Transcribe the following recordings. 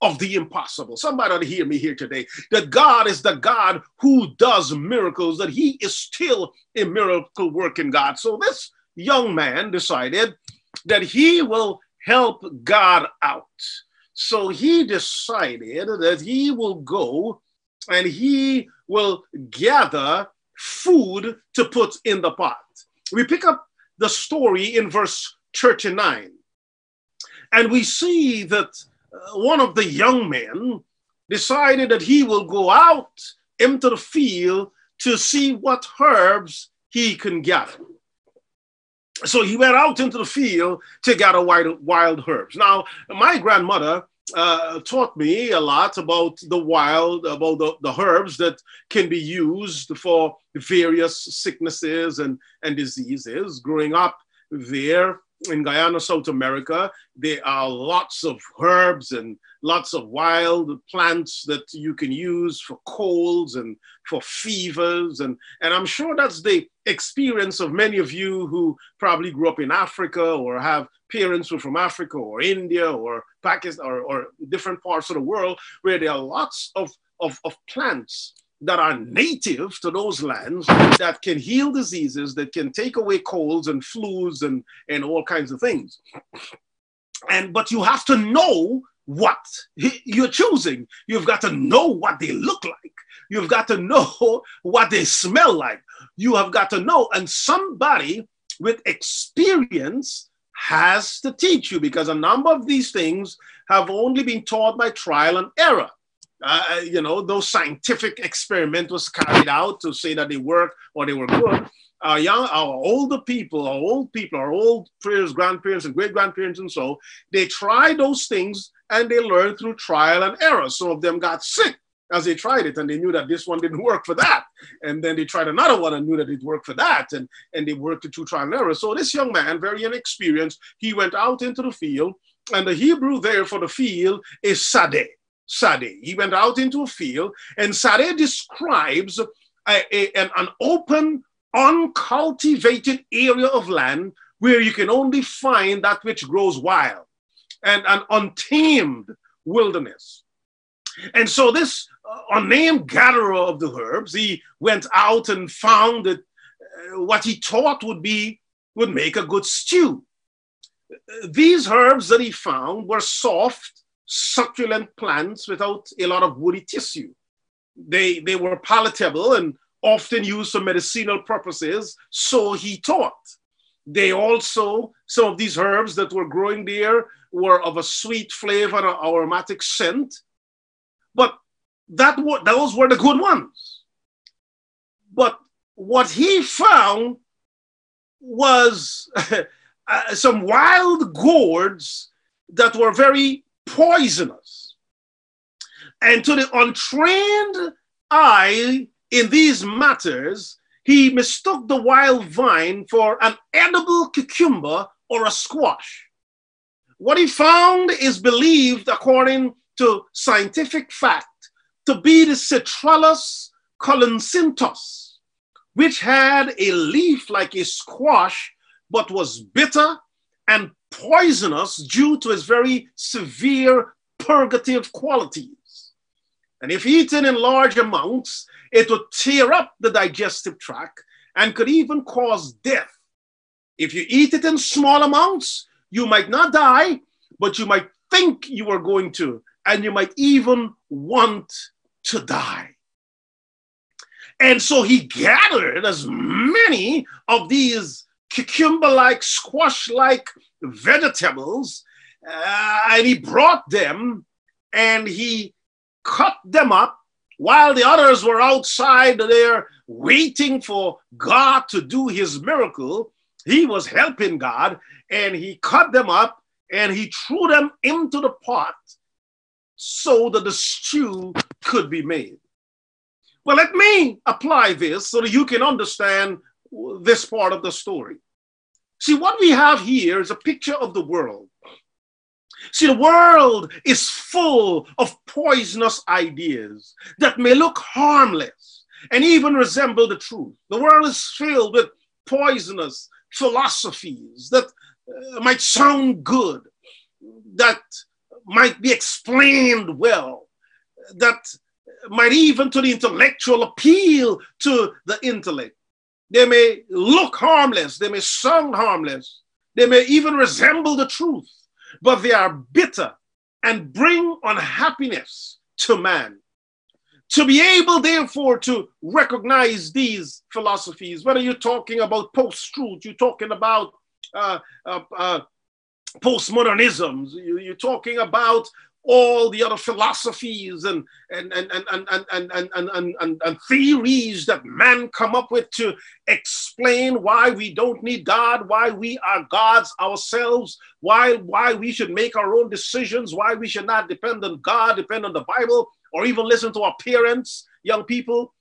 of the impossible. Somebody hear me here today. That God is the God who does miracles, that He is still a miracle working God. So this young man decided that he will help God out. So he decided that he will go and he will gather food to put in the pot. We pick up the story in verse 39. And we see that one of the young men decided that he will go out into the field to see what herbs he can gather. So he went out into the field to gather wild, wild herbs. Now, my grandmother uh, taught me a lot about the wild, about the, the herbs that can be used for various sicknesses and, and diseases. Growing up there, in Guyana, South America, there are lots of herbs and lots of wild plants that you can use for colds and for fevers. And, and I'm sure that's the experience of many of you who probably grew up in Africa or have parents who are from Africa or India or Pakistan or, or different parts of the world where there are lots of, of, of plants that are native to those lands that can heal diseases, that can take away colds and flus and, and all kinds of things. And but you have to know what you're choosing. You've got to know what they look like. You've got to know what they smell like. You have got to know, and somebody with experience has to teach you because a number of these things have only been taught by trial and error uh, you know, those scientific experiment was carried out to say that they work or they were good. Our young, our older people, our old people, our old parents, grandparents, and great grandparents, and so they tried those things and they learned through trial and error. Some of them got sick as they tried it and they knew that this one didn't work for that and then they tried another one and knew that it worked for that and, and they worked it through trial and error so this young man very inexperienced he went out into the field and the hebrew there for the field is sadeh Sade. He went out into a field, and Sade describes a, a, an, an open, uncultivated area of land where you can only find that which grows wild and an untamed wilderness. And so, this uh, unnamed gatherer of the herbs, he went out and found that uh, what he thought would be would make a good stew. These herbs that he found were soft succulent plants without a lot of woody tissue. They, they were palatable and often used for medicinal purposes, so he taught. They also, some of these herbs that were growing there were of a sweet flavor and aromatic scent, but that were, those were the good ones. But what he found was uh, some wild gourds that were very poisonous. And to the untrained eye in these matters, he mistook the wild vine for an edible cucumber or a squash. What he found is believed, according to scientific fact, to be the Citrullus colocynthus, which had a leaf like a squash but was bitter and poisonous due to its very severe purgative qualities. And if eaten in large amounts, it would tear up the digestive tract and could even cause death. If you eat it in small amounts, you might not die, but you might think you are going to, and you might even want to die. And so he gathered as many of these cucumber like, squash like vegetables, uh, and he brought them and he cut them up while the others were outside there waiting for God to do his miracle. He was helping God and he cut them up and he threw them into the pot so that the stew could be made. Well, let me apply this so that you can understand this part of the story. See, what we have here is a picture of the world. See, the world is full of poisonous ideas that may look harmless and even resemble the truth. The world is filled with poisonous philosophies that uh, might sound good, that might be explained well, that might even to the intellectual appeal to the intellect. They may look harmless, they may sound harmless, they may even resemble the truth, but they are bitter and bring unhappiness to man. To be able, therefore, to recognize these philosophies, whether you're talking about post truth, you're talking about uh, uh, uh, postmodernisms, you, are talking about all the other philosophies and and and and and and and, and, and, and, and theories that man come up with to explain why we don't need God, why we are gods ourselves, why why we should make our own decisions, why we should not depend on God, depend on the Bible, or even listen to our parents, young people.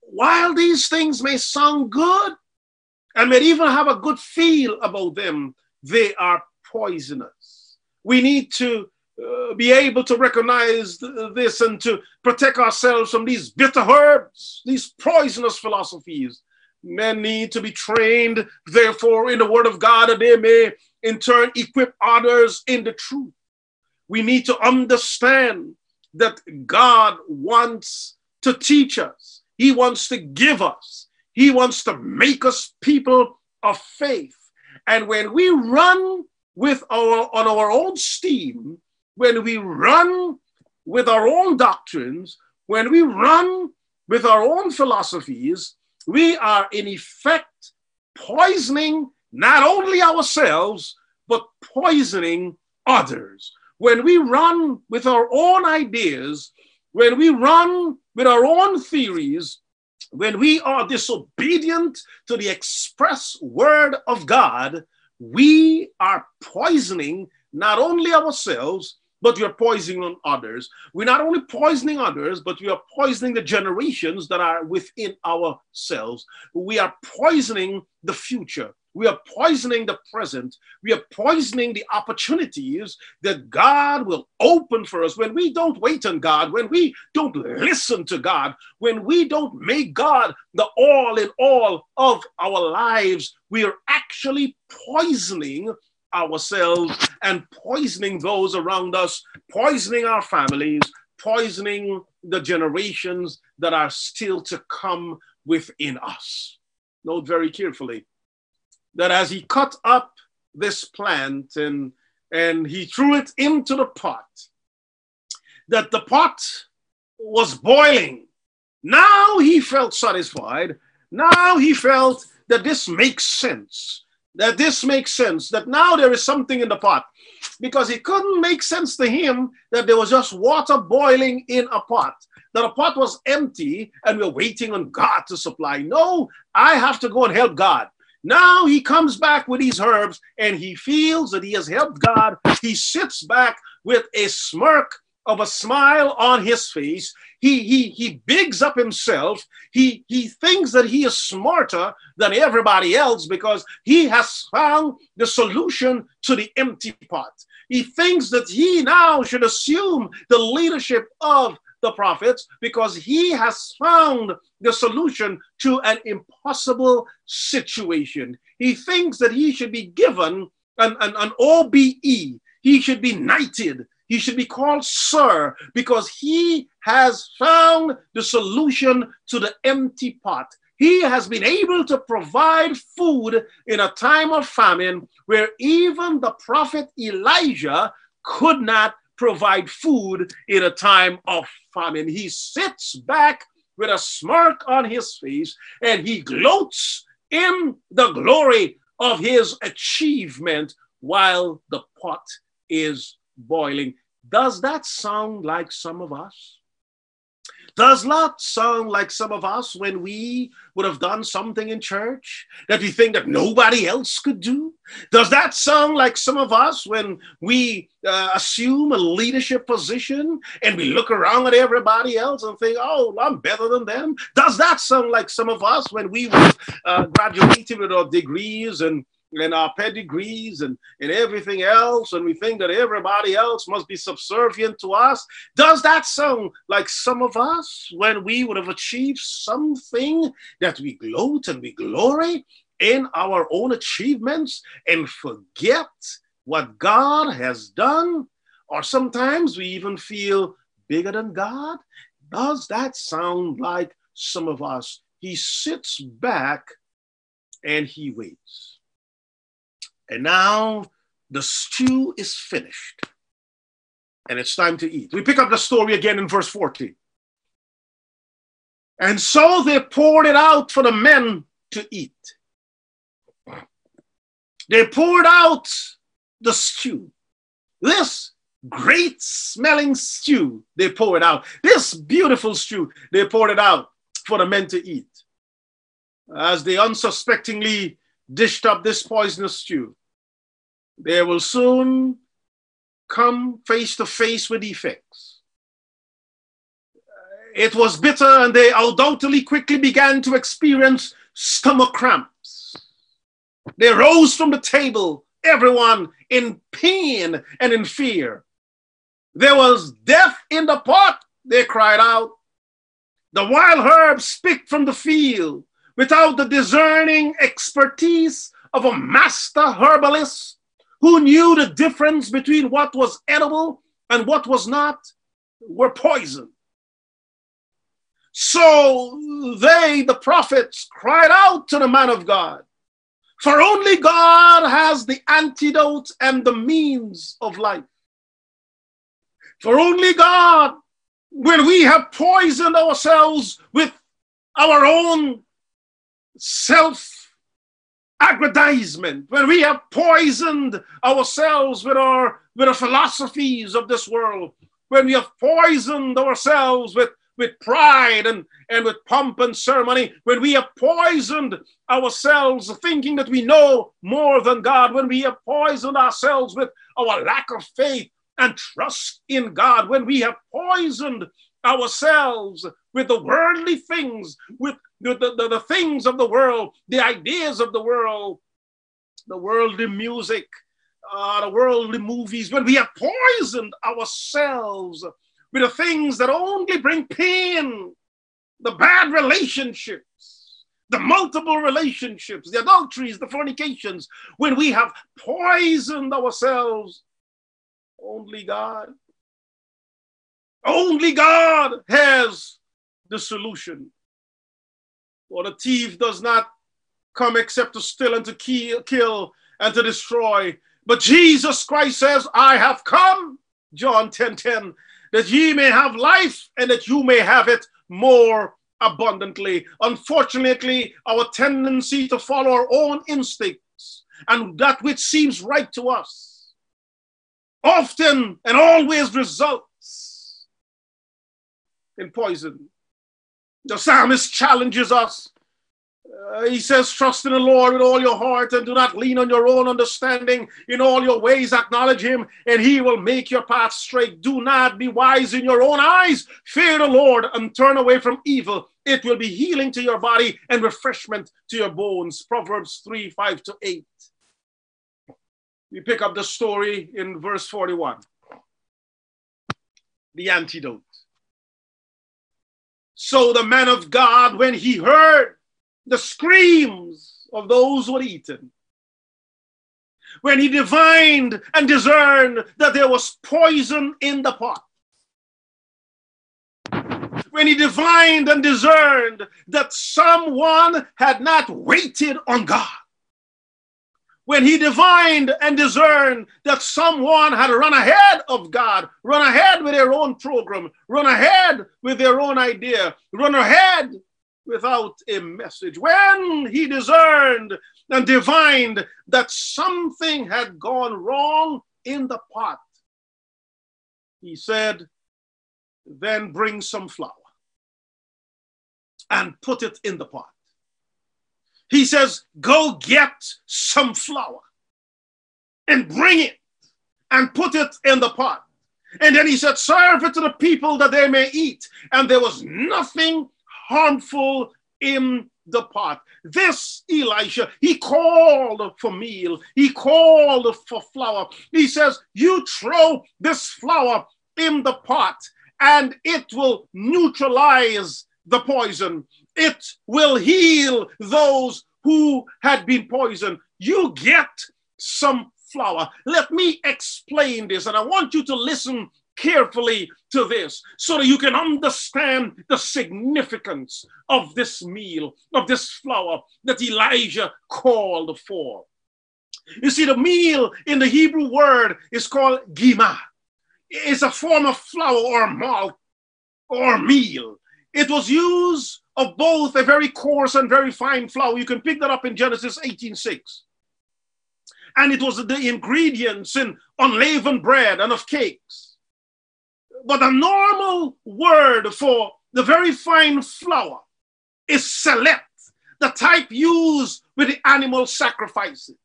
While these things may sound good and may even have a good feel about them, they are poisonous. We need to uh, be able to recognize this and to protect ourselves from these bitter herbs, these poisonous philosophies. Men need to be trained, therefore, in the Word of God, that they may in turn equip others in the truth. We need to understand that God wants to teach us, He wants to give us, He wants to make us people of faith. And when we run with our on our own steam, when we run with our own doctrines, when we run with our own philosophies, we are in effect poisoning not only ourselves, but poisoning others. When we run with our own ideas, when we run with our own theories, when we are disobedient to the express word of God, we are poisoning not only ourselves, but we are poisoning on others. We're not only poisoning others, but we are poisoning the generations that are within ourselves. We are poisoning the future. We are poisoning the present. We are poisoning the opportunities that God will open for us when we don't wait on God, when we don't listen to God, when we don't make God the all in all of our lives. We are actually poisoning ourselves and poisoning those around us, poisoning our families, poisoning the generations that are still to come within us. Note very carefully that as he cut up this plant and, and he threw it into the pot, that the pot was boiling. Now he felt satisfied. Now he felt that this makes sense that this makes sense, that now there is something in the pot. Because it couldn't make sense to him that there was just water boiling in a pot, that the pot was empty and we're waiting on God to supply. No, I have to go and help God. Now he comes back with these herbs and he feels that he has helped God. He sits back with a smirk of a smile on his face. He, he, he bigs up himself. He, he thinks that he is smarter than everybody else because he has found the solution to the empty pot. He thinks that he now should assume the leadership of the prophets because he has found the solution to an impossible situation. He thinks that he should be given an, an, an OBE, he should be knighted, he should be called Sir because he has found the solution to the empty pot. He has been able to provide food in a time of famine where even the prophet Elijah could not provide food in a time of famine. He sits back with a smirk on his face and he gloats in the glory of his achievement while the pot is boiling. Does that sound like some of us? Does not sound like some of us when we would have done something in church that we think that nobody else could do? Does that sound like some of us when we uh, assume a leadership position and we look around at everybody else and think, oh, I'm better than them? Does that sound like some of us when we uh, graduated with our degrees and and our pedigrees and, and everything else, and we think that everybody else must be subservient to us. Does that sound like some of us when we would have achieved something that we gloat and we glory in our own achievements and forget what God has done? or sometimes we even feel bigger than God. Does that sound like some of us? He sits back and he waits. And now the stew is finished and it's time to eat. We pick up the story again in verse 14. And so they poured it out for the men to eat. They poured out the stew. This great smelling stew, they poured out. This beautiful stew, they poured it out for the men to eat. As they unsuspectingly dished up this poisonous stew, they will soon come face to face with effects. It was bitter, and they undoubtedly quickly began to experience stomach cramps. They rose from the table, everyone in pain and in fear. There was death in the pot, they cried out. The wild herbs picked from the field without the discerning expertise of a master herbalist who knew the difference between what was edible and what was not were poison. So they, the prophets, cried out to the man of God, for only God has the antidote and the means of life. For only God, when we have poisoned ourselves with our own self aggrandizement, when we have poisoned ourselves with our with the philosophies of this world, when we have poisoned ourselves with, with pride and, and with pomp and ceremony, when we have poisoned ourselves thinking that we know more than God, when we have poisoned ourselves with our lack of faith and trust in God, when we have poisoned ourselves with the worldly things, with the, the, the, things of the world, the ideas of the world, the worldly music, uh, the worldly movies, when we have poisoned ourselves with the things that only bring pain, the bad relationships, the multiple relationships, the adulteries, the fornications, when we have poisoned ourselves, only God only God has the solution. For the thief does not come except to steal and to kill and to destroy. But Jesus Christ says, I have come, John 10 10, that ye may have life and that you may have it more abundantly. Unfortunately, our tendency to follow our own instincts and that which seems right to us often and always results in poison. The psalmist challenges us. Uh, he says, Trust in the Lord with all your heart and do not lean on your own understanding. In all your ways, acknowledge him, and he will make your path straight. Do not be wise in your own eyes. Fear the Lord and turn away from evil. It will be healing to your body and refreshment to your bones. Proverbs 3 5 to 8. We pick up the story in verse 41. The antidote. So the man of God, when he heard the screams of those who had eaten, when he divined and discerned that there was poison in the pot, when he divined and discerned that someone had not waited on God, when he divined and discerned that someone had run ahead of God, run ahead with their own program, run ahead with their own idea, run ahead without a message. When he discerned and divined that something had gone wrong in the pot, he said, Then bring some flour and put it in the pot. He says, Go get some flour and bring it and put it in the pot. And then he said, Serve it to the people that they may eat. And there was nothing harmful in the pot. This Elisha, he called for meal, he called for flour. He says, You throw this flour in the pot, and it will neutralize the poison it will heal those who had been poisoned. You get some flour. Let me explain this, and I want you to listen carefully to this so that you can understand the significance of this meal, of this flour that Elijah called for. You see, the meal in the Hebrew word is called gima. It's a form of flour or malt or meal. It was used of both a very coarse and very fine flour. You can pick that up in Genesis 18:6. And it was the ingredients in unleavened bread and of cakes. But the normal word for the very fine flour is select, the type used with the animal sacrifices.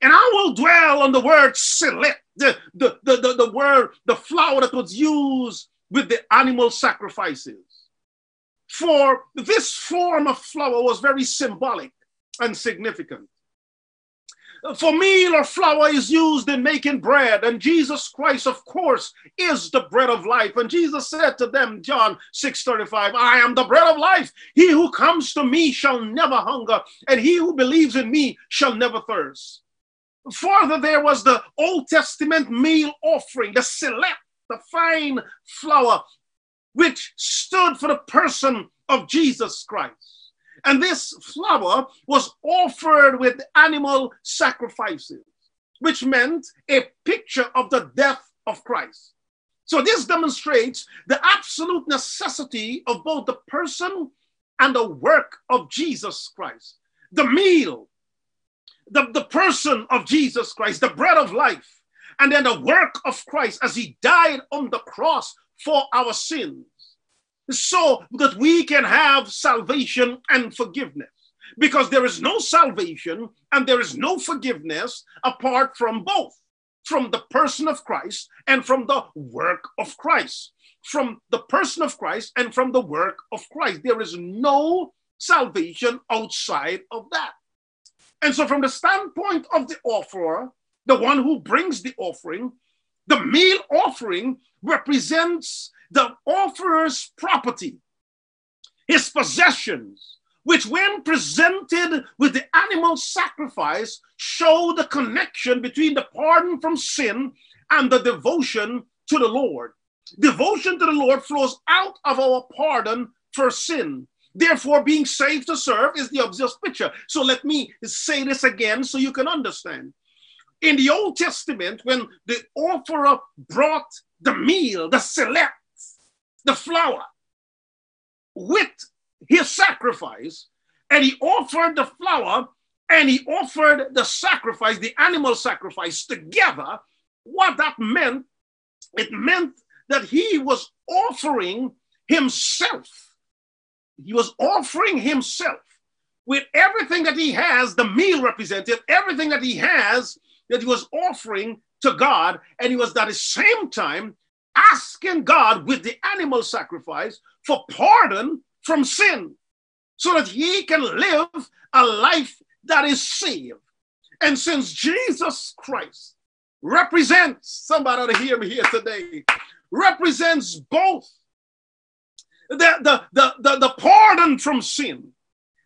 And I will dwell on the word select, the, the, the, the, the word, the flour that was used with the animal sacrifices. For this form of flour was very symbolic and significant. For meal or flour is used in making bread, and Jesus Christ, of course, is the bread of life. And Jesus said to them, John 6 35, I am the bread of life. He who comes to me shall never hunger, and he who believes in me shall never thirst. Further, there was the Old Testament meal offering, the select, the fine flour, which stood for the person of Jesus Christ. And this flour was offered with animal sacrifices, which meant a picture of the death of Christ. So, this demonstrates the absolute necessity of both the person and the work of Jesus Christ. The meal the, the person of Jesus Christ, the bread of life, and then the work of Christ as he died on the cross for our sins, so that we can have salvation and forgiveness. Because there is no salvation and there is no forgiveness apart from both from the person of Christ and from the work of Christ. From the person of Christ and from the work of Christ. There is no salvation outside of that. And so, from the standpoint of the offerer, the one who brings the offering, the meal offering represents the offerer's property, his possessions, which, when presented with the animal sacrifice, show the connection between the pardon from sin and the devotion to the Lord. Devotion to the Lord flows out of our pardon for sin. Therefore, being saved to serve is the obvious picture. So let me say this again so you can understand. In the Old Testament, when the offerer brought the meal, the select, the flour, with his sacrifice, and he offered the flour and he offered the sacrifice, the animal sacrifice together, what that meant, it meant that he was offering himself. He was offering himself with everything that he has, the meal represented, everything that he has that he was offering to God. And he was at the same time asking God with the animal sacrifice for pardon from sin so that he can live a life that is saved. And since Jesus Christ represents, somebody to hear me here today, represents both the, the, the, the pardon from sin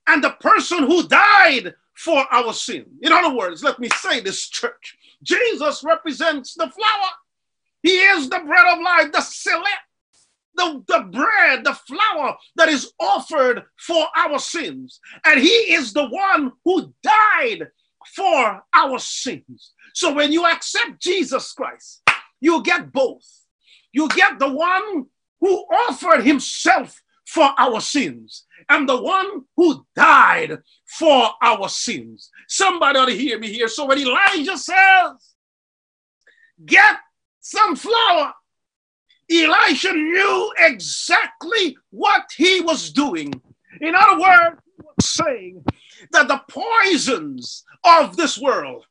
and the person who died for our sin. In other words, let me say this, church Jesus represents the flour, He is the bread of life, the select. The, the bread, the flour that is offered for our sins. And he is the one who died for our sins. So when you accept Jesus Christ, you get both. You get the one who offered himself for our sins and the one who died for our sins. Somebody ought to hear me here. So when Elijah says, Get some flour, Elisha knew exactly what he was doing. In other words, he was saying that the poisons of this world,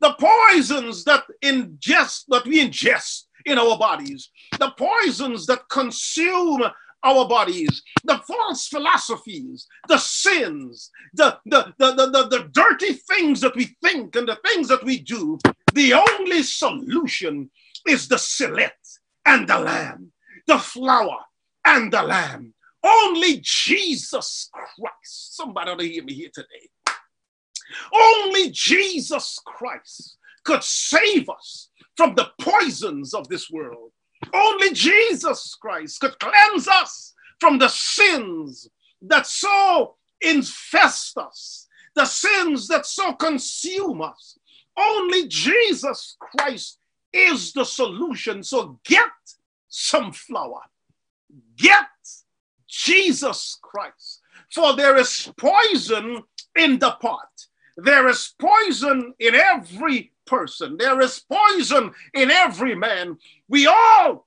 the poisons that ingest, that we ingest, in our bodies, the poisons that consume our bodies, the false philosophies, the sins, the, the, the, the, the, the dirty things that we think and the things that we do, the only solution is the select and the lamb, the flour and the lamb. Only Jesus Christ. Somebody ought to hear me here today. Only Jesus Christ could save us from the poisons of this world. Only Jesus Christ could cleanse us from the sins that so infest us, the sins that so consume us. Only Jesus Christ is the solution. So get some flour, get Jesus Christ, for there is poison in the pot. There is poison in every person. There is poison in every man. We all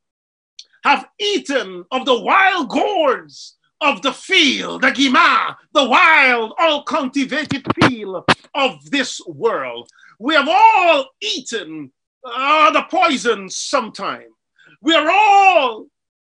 have eaten of the wild gourds of the field, the gima, the wild, all cultivated field of this world. We have all eaten uh, the poison sometime. We are all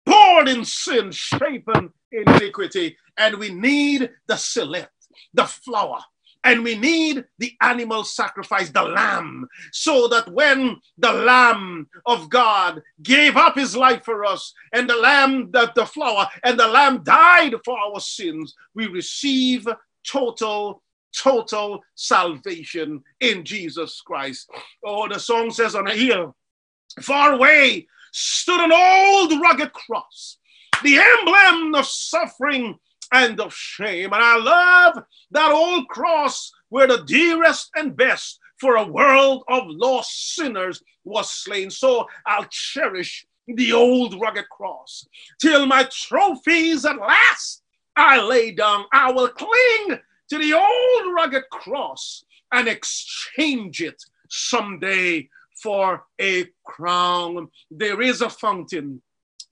born in sin, shapen in iniquity, and we need the select, the flour, and we need the animal sacrifice, the lamb, so that when the lamb of God gave up his life for us, and the lamb, that the flour, and the lamb died for our sins, we receive total total salvation in Jesus Christ. Oh, the song says on a hill, far away stood an old rugged cross, the emblem of suffering and of shame. And I love that old cross where the dearest and best for a world of lost sinners was slain. So I'll cherish the old rugged cross till my trophies at last I lay down. I will cling to the old rugged cross and exchange it someday for a crown. There is a fountain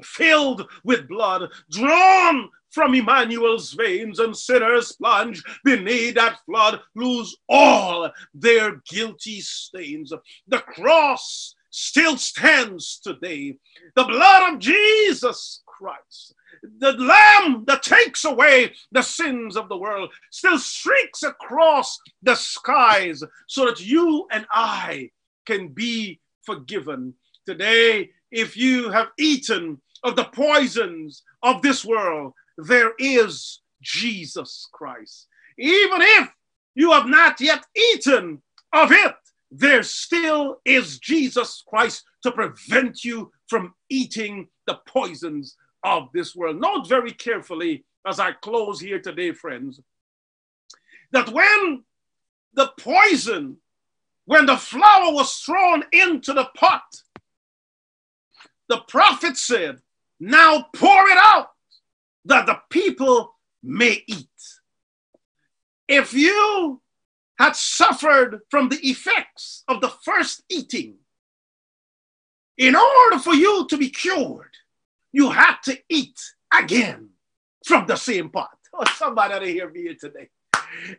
filled with blood drawn from Emmanuel's veins, and sinners plunge beneath that flood, lose all their guilty stains. The cross still stands today. The blood of Jesus Christ, the Lamb that takes away the sins of the world, still streaks across the skies so that you and I can be forgiven. Today, if you have eaten of the poisons of this world, there is Jesus Christ. Even if you have not yet eaten of it, there still is Jesus Christ to prevent you from eating the poisons of this world. Note very carefully as I close here today, friends, that when the poison, when the flour was thrown into the pot, the prophet said, Now pour it out that the people may eat. If you had suffered from the effects of the first eating, in order for you to be cured, you had to eat again from the same pot. Oh, somebody ought to hear me today.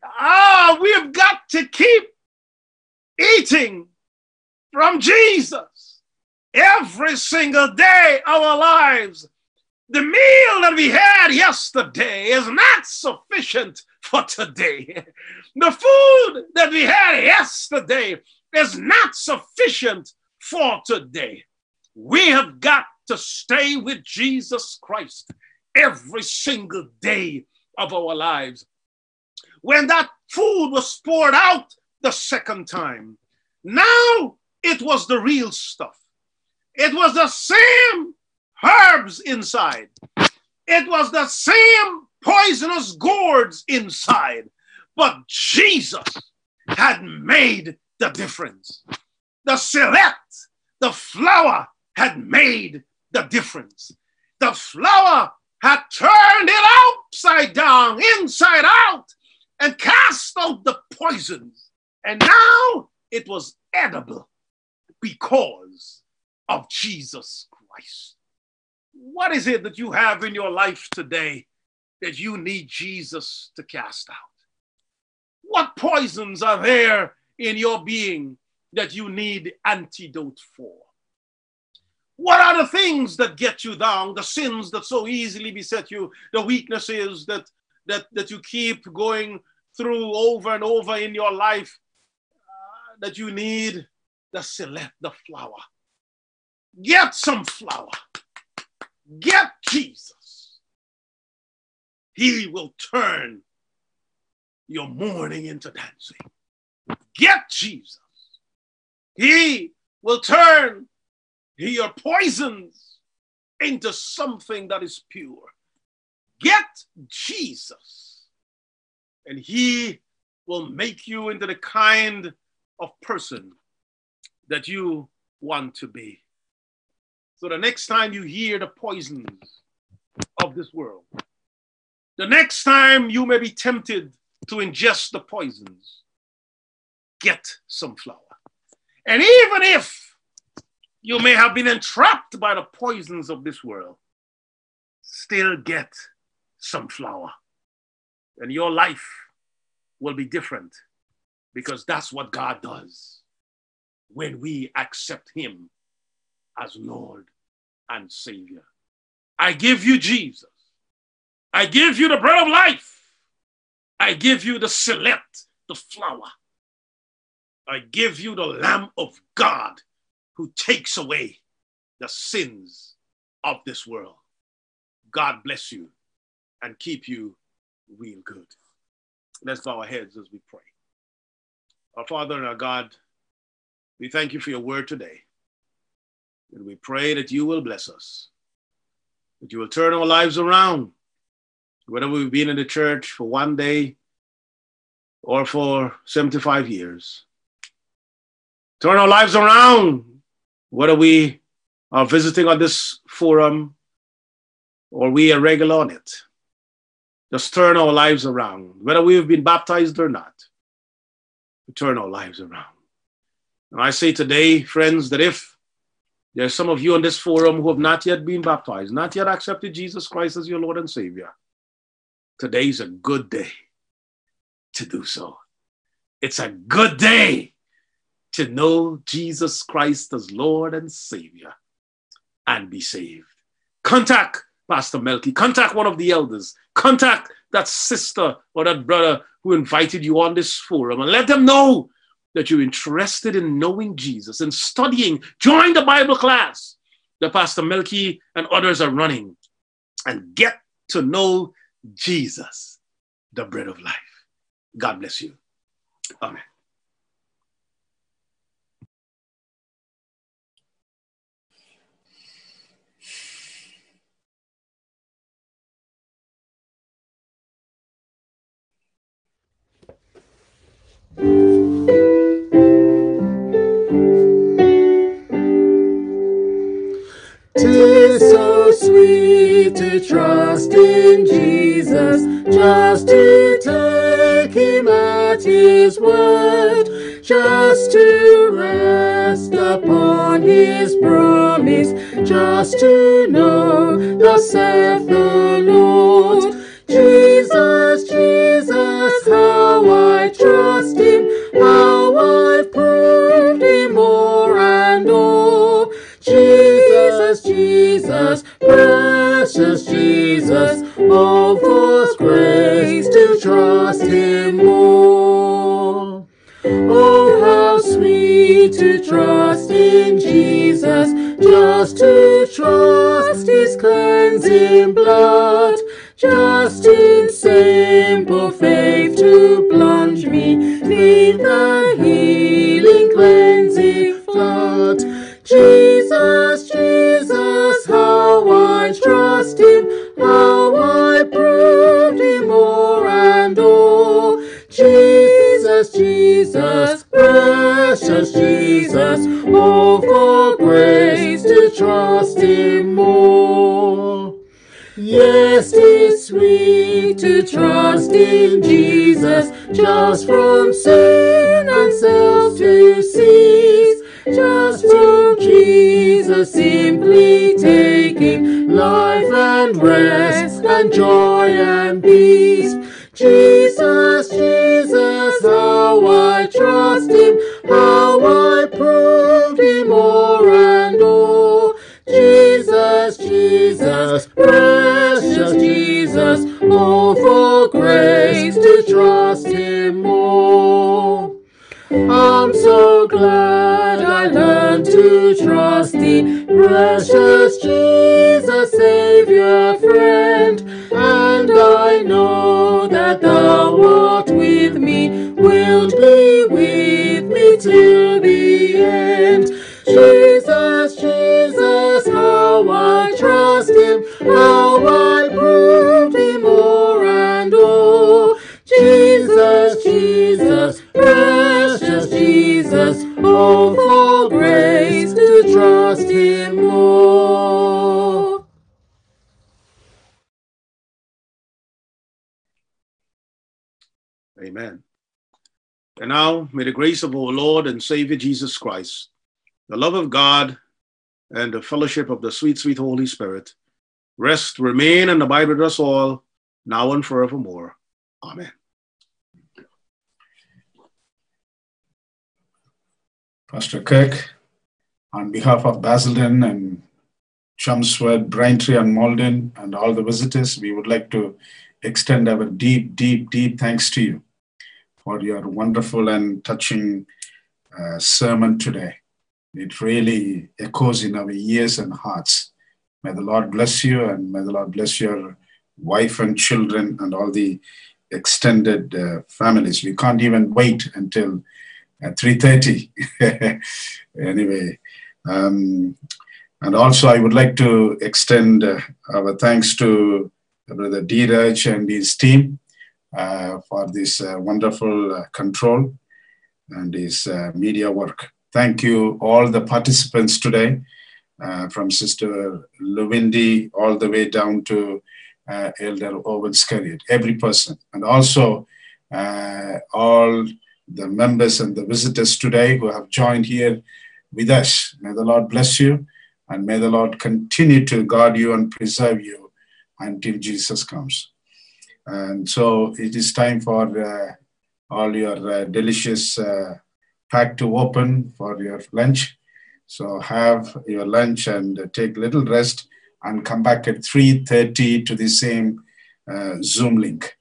Ah, we've got to keep eating from Jesus every single day our lives the meal that we had yesterday is not sufficient for today. The food that we had yesterday is not sufficient for today. We have got to stay with Jesus Christ every single day of our lives. When that food was poured out the second time, now it was the real stuff. It was the same herbs inside. It was the same poisonous gourds inside, but Jesus had made the difference. The select, the flour had made the difference. The flour had turned it upside down, inside out, and cast out the poisons. And now it was edible because of Jesus Christ. What is it that you have in your life today that you need Jesus to cast out? What poisons are there in your being that you need antidote for? What are the things that get you down, the sins that so easily beset you, the weaknesses that, that, that you keep going through over and over in your life uh, that you need the select, the flour? Get some flour. Get Jesus. He will turn your mourning into dancing. Get Jesus. He will turn your poisons into something that is pure. Get Jesus, and He will make you into the kind of person that you want to be. So the next time you hear the poisons of this world, the next time you may be tempted to ingest the poisons, get some flour. And even if you may have been entrapped by the poisons of this world, still get some flour. And your life will be different because that's what God does when we accept Him as Lord and Savior. I give you Jesus. I give you the bread of life. I give you the select, the flour. I give you the Lamb of God who takes away the sins of this world. God bless you and keep you real good. Let's bow our heads as we pray. Our Father and our God, we thank you for your word today. And we pray that you will bless us, that you will turn our lives around, whether we've been in the church for one day or for 75 years. Turn our lives around, whether we are visiting on this forum or we are regular on it. Just turn our lives around, whether we have been baptized or not. Turn our lives around. And I say today, friends, that if there's some of you on this forum who have not yet been baptized, not yet accepted Jesus Christ as your Lord and Savior, today's a good day to do so. It's a good day to know Jesus Christ as Lord and Savior and be saved. Contact Pastor Melky, contact one of the elders, contact that sister or that brother who invited you on this forum and let them know that you're interested in knowing Jesus and studying, join the Bible class that Pastor Melky and others are running and get to know Jesus, the bread of life. God bless you. Amen. Tis so sweet to trust in Jesus, just to take him at his word, just to rest upon his promise, just to know, thus saith the Lord. Jesus, Jesus, how I trust how I've proved him more and more. Jesus, Jesus, precious Jesus, oh, for grace to trust him more. Oh, how sweet to trust in Jesus, just to trust his cleansing blood, just in simple faith to the healing cleansing flood. Jesus, Jesus, how I trust him, how I proved him more and more. Jesus, Jesus, precious Jesus, oh, for grace to trust him more. Yes, it's sweet to trust in Jesus, just from sin and self to cease. Just to Jesus, simply taking life and rest and joy and peace. Jesus, Jesus, how I trust him, how I prove him more and more. Jesus, Jesus, precious grace of our Lord and Savior Jesus Christ, the love of God, and the fellowship of the sweet, sweet Holy Spirit rest, remain, and abide with us all, now and forevermore. Amen. Pastor Kirk, on behalf of Basildon and Chelmsford, Braintree, and Maldon, and all the visitors, we would like to extend our deep, deep, deep thanks to you for your wonderful and touching uh, sermon today. It really echoes in our ears and hearts. May the Lord bless you, and may the Lord bless your wife and children and all the extended uh, families. We can't even wait until at 3.30 anyway um, and also i would like to extend uh, our thanks to brother Dheeraj and his team uh, for this uh, wonderful uh, control and his uh, media work thank you all the participants today uh, from sister Luvindi all the way down to elder owen Scariot, every person and also all the members and the visitors today who have joined here with us. May the Lord bless you and may the Lord continue to guard you and preserve you until Jesus comes. And so it is time for uh, all your uh, delicious uh, pack to open for your lunch. So have your lunch and take little rest and come back at 3.30 to the same Zoom link.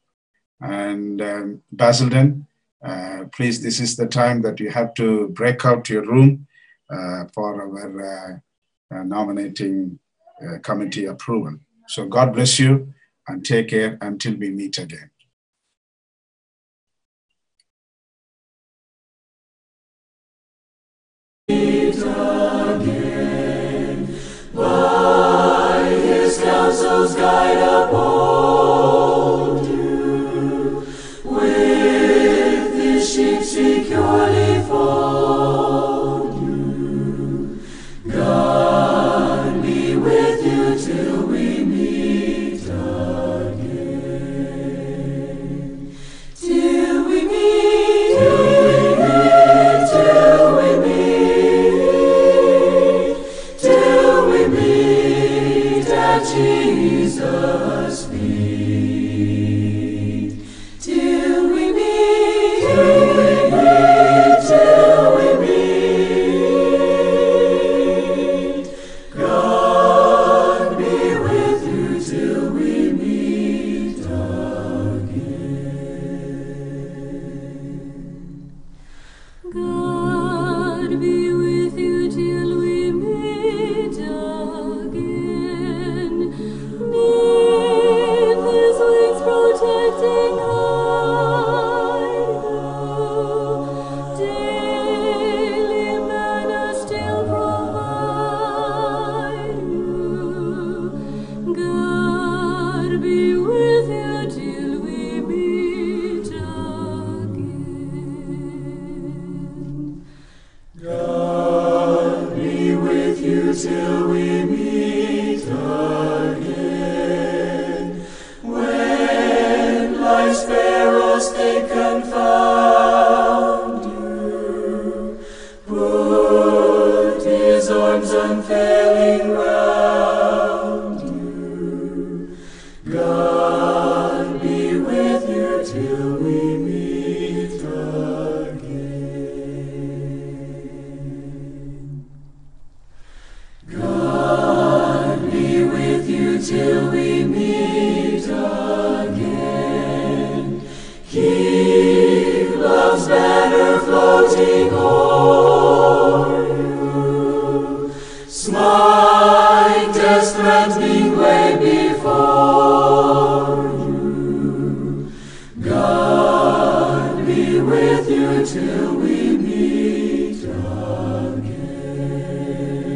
And um, Basildon, uh, please, this is the time that you have to break out your room uh, for our uh, nominating committee approval. So God bless you and take care until we meet again. You